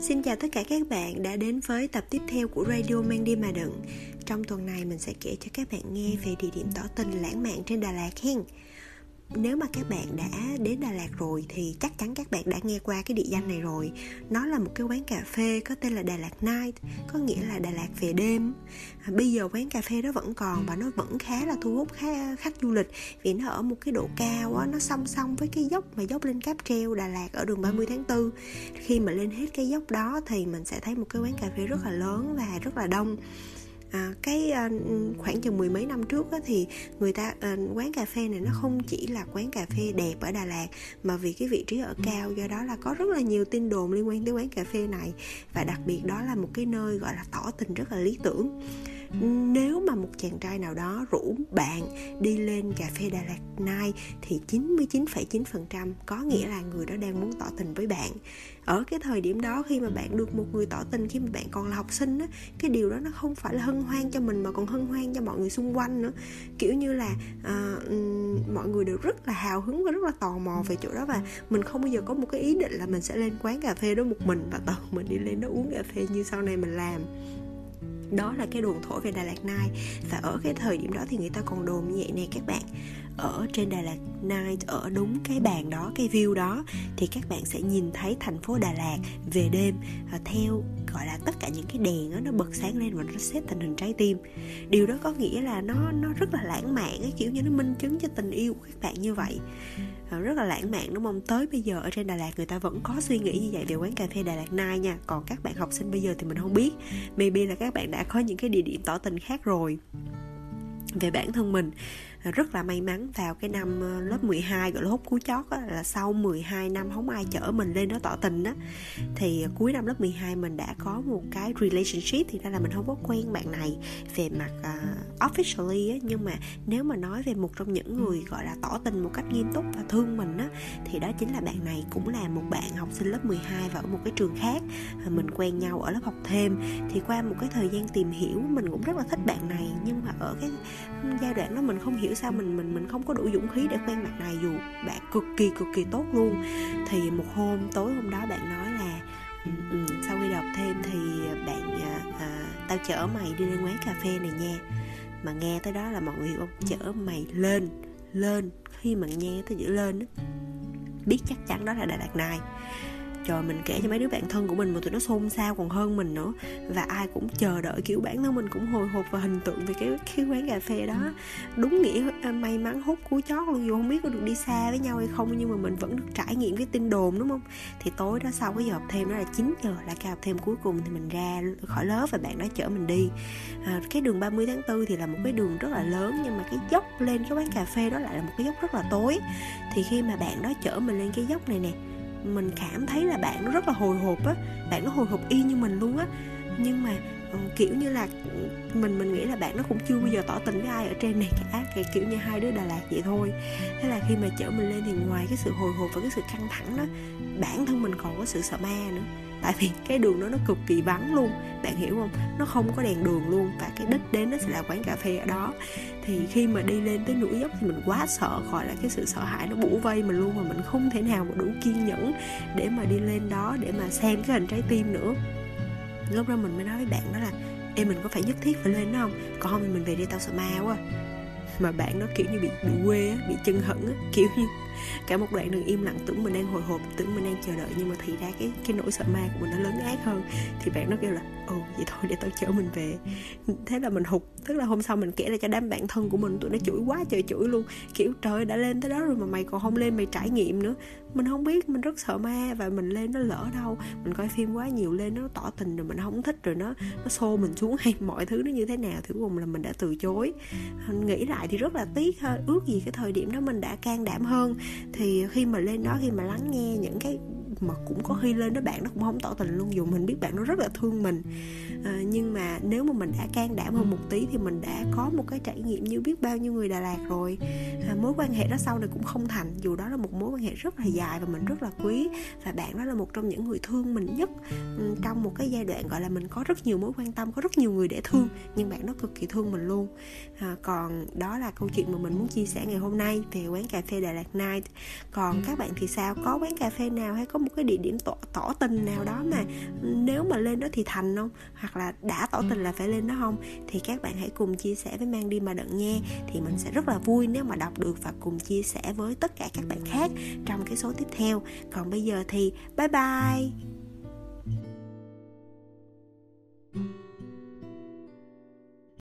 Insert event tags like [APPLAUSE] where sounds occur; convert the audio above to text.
Xin chào tất cả các bạn đã đến với tập tiếp theo của Radio Mang đi mà đựng. Trong tuần này mình sẽ kể cho các bạn nghe về địa điểm tỏ tình lãng mạn trên Đà Lạt hen nếu mà các bạn đã đến Đà Lạt rồi thì chắc chắn các bạn đã nghe qua cái địa danh này rồi. Nó là một cái quán cà phê có tên là Đà Lạt Night có nghĩa là Đà Lạt về đêm. À, bây giờ quán cà phê đó vẫn còn và nó vẫn khá là thu hút khá, khách du lịch vì nó ở một cái độ cao á, nó song song với cái dốc mà dốc lên cáp treo Đà Lạt ở đường 30 tháng 4 khi mà lên hết cái dốc đó thì mình sẽ thấy một cái quán cà phê rất là lớn và rất là đông à, cái à, khoảng chừng mười mấy năm trước á, thì người ta à, quán cà phê này nó không chỉ là quán cà phê đẹp ở Đà Lạt mà vì cái vị trí ở cao do đó là có rất là nhiều tin đồn liên quan tới quán cà phê này. Và đặc biệt đó là một cái nơi gọi là tỏ tình rất là lý tưởng nếu mà một chàng trai nào đó rủ bạn đi lên cà phê Đà Lạt Night thì 99,9% có nghĩa là người đó đang muốn tỏ tình với bạn. Ở cái thời điểm đó khi mà bạn được một người tỏ tình khi mà bạn còn là học sinh á cái điều đó nó không phải là hân hoan cho mình mà còn hân hoan cho mọi người xung quanh nữa. Kiểu như là uh, mọi người đều rất là hào hứng và rất là tò mò về chỗ đó và mình không bao giờ có một cái ý định là mình sẽ lên quán cà phê đó một mình và tự mình đi lên đó uống cà phê như sau này mình làm đó là cái đồn thổi về Đà Lạt Night. Và ở cái thời điểm đó thì người ta còn đồn như vậy nè các bạn. Ở trên Đà Lạt Night ở đúng cái bàn đó cái view đó thì các bạn sẽ nhìn thấy thành phố Đà Lạt về đêm. Theo gọi là tất cả những cái đèn đó, nó bật sáng lên và nó xếp thành hình trái tim. Điều đó có nghĩa là nó nó rất là lãng mạn cái kiểu như nó minh chứng cho tình yêu của các bạn như vậy. Ờ, rất là lãng mạn, đúng không? Tới bây giờ ở trên Đà Lạt người ta vẫn có suy nghĩ như vậy về quán cà phê Đà Lạt Nai nha. Còn các bạn học sinh bây giờ thì mình không biết. Maybe là các bạn đã có những cái địa điểm tỏ tình khác rồi về bản thân mình rất là may mắn vào cái năm ờ, lớp 12 gọi là hút cú chót á, là sau 12 năm không ai chở mình lên đó tỏ tình á. Thì ờ, cuối năm lớp 12 mình đã có một cái relationship thì ra là mình không có quen bạn này về mặt uh, officially á. Nhưng mà nếu mà nói về một trong những người gọi là tỏ tình một cách nghiêm túc và thương mình á thì đó chính là bạn này. Cũng là một bạn học sinh lớp 12 và ở một cái trường khác mình quen nhau ở lớp học thêm. Thì qua một cái thời gian tìm hiểu mình cũng rất là thích bạn này. Nhưng mà ở cái giai đoạn đó mình không hiểu sao mình mình mình không có đủ dũng khí để quen mặt này dù bạn cực kỳ cực kỳ tốt luôn. Thì một hôm tối hôm đó bạn nói là ừ, ừ, sau khi đọc thêm thì bạn à, à, tao chở mày đi lên quán cà phê này nha. Mà nghe tới đó là mọi người hiểu không chở mày lên lên. Khi mà nghe tới chữ lên biết chắc chắn đó là Đà Lạt này trời mình kể cho mấy đứa bạn thân của mình mà tụi nó xôn xao còn hơn mình nữa. Và ai cũng chờ đợi kiểu bản thân mình cũng hồi hộp và hình tượng về cái cái quán cà phê đó. Đúng nghĩa à, may mắn hút cú chót luôn dù không biết có được đi xa với nhau hay không nhưng mà mình vẫn được trải nghiệm cái tin đồn đúng không? Thì tối đó sau cái giờ học thêm đó là 9 giờ là ca học thêm cuối cùng thì mình ra khỏi lớp và bạn đó chở mình đi. À, cái đường 30 tháng 4 thì là một cái đường rất là lớn nhưng mà cái dốc lên cái quán cà phê đó lại là một cái dốc rất là tối. Thì khi mà bạn đó chở mình lên cái dốc này nè mình cảm thấy là bạn nó rất là hồi hộp á, bạn nó hồi hộp y như mình luôn á. Nhưng mà Ờ, kiểu như là, mình mình nghĩ là bạn nó cũng chưa bao giờ tỏ tình với ai ở trên này cả cái kiểu như hai đứa Đà Lạt vậy thôi. Thế là khi mà chở mình lên thì ngoài cái sự hồi hộp và cái sự căng thẳng đó, bản thân mình còn có sự sợ ma nữa. Tại vì cái đường đó nó cực kỳ vắng luôn, bạn hiểu không? Nó không có đèn đường luôn và cái đích đến nó sẽ là quán cà phê ở đó. Thì khi mà đi lên tới núi dốc thì mình quá sợ, gọi là cái sự sợ hãi nó bủa vây mình luôn mà mình không thể nào mà đủ kiên nhẫn để mà đi lên đó để mà xem cái hình trái tim nữa lúc đó mình mới nói với bạn đó là em mình có phải nhất thiết phải lên đó không? Còn không thì mình về đi tao sợ ma quá. Mà bạn nó kiểu như bị bị quê á, bị chân hững á, kiểu như cả một đoạn đường im lặng tưởng mình đang hồi hộp, tưởng mình đang chờ đợi, nhưng mà thì ra cái cái nỗi sợ ma của mình nó lớn ác hơn. Thì bạn nó kêu là, ồ, vậy thôi để tao chở mình về. Thế là mình hụt tức là hôm sau mình kể ra cho đám bạn thân của mình, tụi nó chửi quá trời chửi luôn. Kiểu, trời đã lên tới đó rồi mà mày còn không lên mày trải nghiệm nữa. Mình không biết, mình rất sợ ma và mình lên nó lỡ đâu. Mình coi phim quá nhiều lên nó tỏ tình rồi mình không thích rồi nó nó xô mình xuống hay [LAUGHS] mọi thứ nó như thế nào thì cuối cùng là mình đã từ chối. Nghĩ lại thì rất là tiếc ha. Ước gì cái thời điểm đó mình đã can đảm hơn. Thì khi mà lên đó, khi mà lắng nghe những cái mà cũng có khi lên đó bạn nó cũng không tỏ tình luôn dù mình biết bạn nó rất là thương mình. À, nhưng mà nếu mà mình đã can đảm hơn một tí thì mình đã có một cái trải nghiệm như biết bao nhiêu người Đà Lạt rồi. À, mối quan hệ đó sau này cũng không thành dù đó là một mối quan hệ rất là dài và mình rất là quý và bạn đó là một trong những người thương mình nhất. Ừ, trong một cái giai đoạn gọi là mình có rất nhiều mối quan tâm có rất nhiều người để thương nhưng bạn nó cực kỳ thương mình luôn. À, còn đó là câu chuyện mà mình muốn chia sẻ ngày hôm nay về quán cà phê Đà Lạt Night. Còn các bạn thì sao? Có quán cà phê nào hay có một cái địa điểm tỏ, tỏ tình nào đó mà nếu mà lên đó thì thành không? Hoặc là đã tỏ tình là phải lên đó không? Thì các bạn hãy cùng chia sẻ với mang đi mà đận nghe thì mình sẽ rất là vui nếu mà đọc được và cùng chia sẻ với tất cả các bạn khác trong cái số tiếp theo. Còn bây giờ thì bye bye